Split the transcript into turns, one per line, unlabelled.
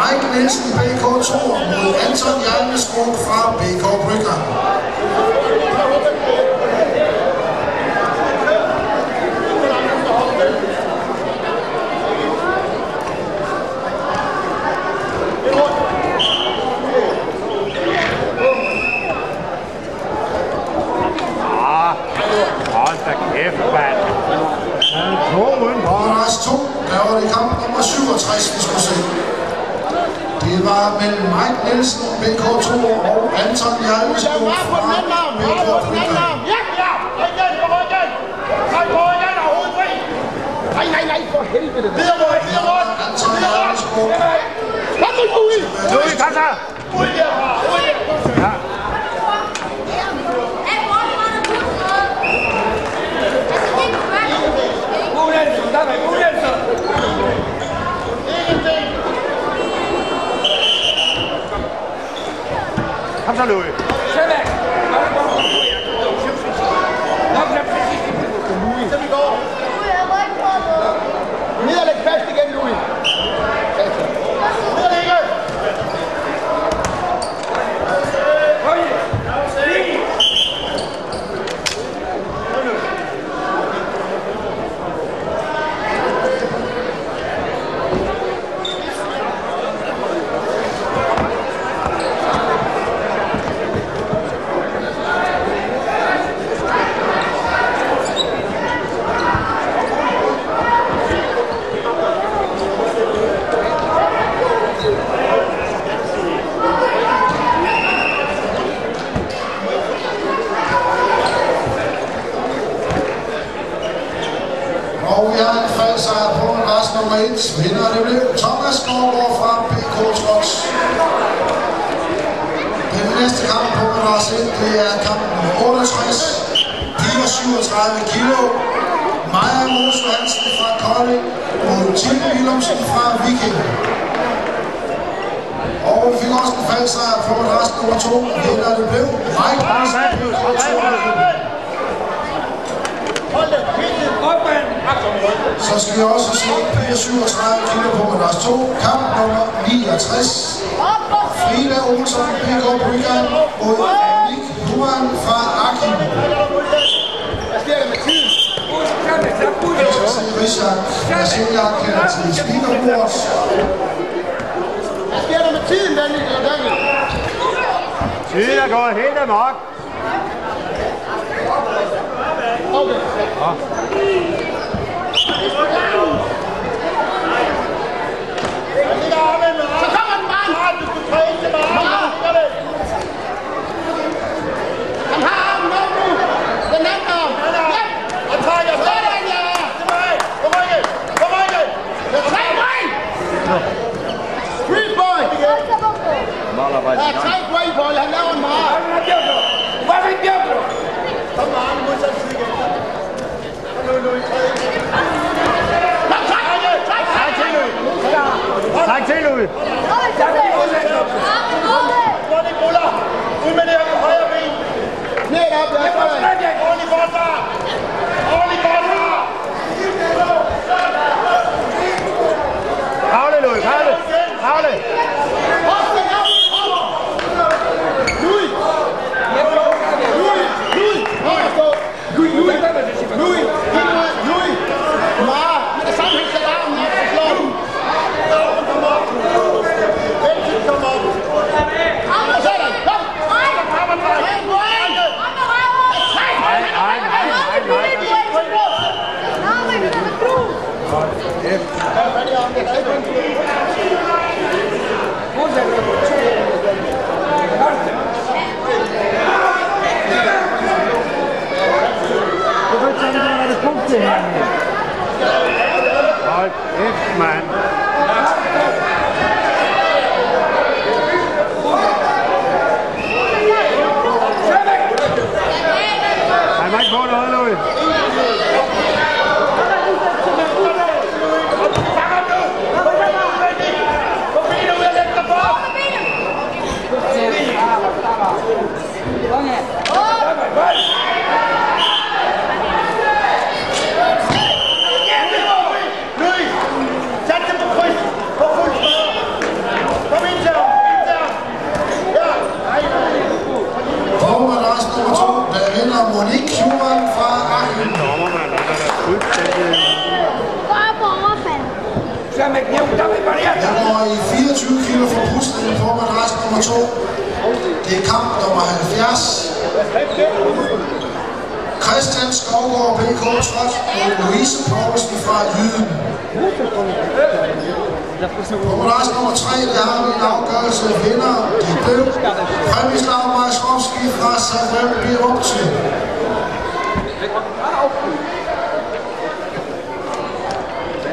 Mike Nielsen, BK2 mod Anton Hjernesko fra BK Brygger.
Er
rest to, der var det kamp nummer 67, vi skulle se. Det var mellem Mike Nielsen, BK2 og Anton Hjernesko fra.
Ja, ja! Nej, nej, nej, for helvede! Videre rundt, videre rundt!
Anton Hjernesko.
Kom nu, Louis!
Louis, kom så. Kom så, Louis.
Så vi går. Ned og læg fast igen, Louis. Ned og lægge!
Og vi har en faldsejr på en 1. Vinder det blev Thomas Skovgaard fra BK Trots. Den næste kamp på en rest 1, det er kamp nummer 68. Piger 37 kilo. Maja Mose Hansen fra Kolding og Tine Willumsen fra Viking. Og vi fik også en faldsejr på en rest nummer 2. Vinder det blev Mike
Kom
Hansen.
fast, Louis. Kom fast, Louis.
Hold det, helt ned.
Så skal vi også se Piger 37 kilo på rest 2. Kamp nummer 69. Frida Olsson, PK Brygger mod Nick Huan fra Akim.
Hvad sker der med tiden?
Richard Vasiljak til speakerbordet.
Hvad sker der med tiden, Daniel?
Tiden er gået helt amok.
Okay. Der ligger armen med armen.
Så kommer den bare.
Ah, du skal træne det med armen. Der ligger det.
Han har armen med nu. Den anden arm.
Den er.
Ja.
Og trækker.
Sådan, ja.
Tilbage. På ryggen. På ryggen.
Tre point.
Three point.
Der er tre point, Paul. Han laver en meget.
Kom med armen modsat side igen. Og nu, nu i tredje.
Kom, træk. Træk.
Tak til, Louis. Tak til, Louis. Louis.
Monique Schumann
fra Aachen. Dommermand, der er fuldstændig... Røb overfald. Så
med kniv, der vil variere.
Jeg når i 24 kilo for Rusland for madras
nummer 2. Det er kamp nummer 70. Christian Skovgaard, BK Trot, og Louise Poulsen fra Jyden. På plads nummer 3, der har vi en afgørelse af vinder. Det blev Præmis Lavmajs Rovski fra Sadrem Birupti. Weg, com den cara, auf, du.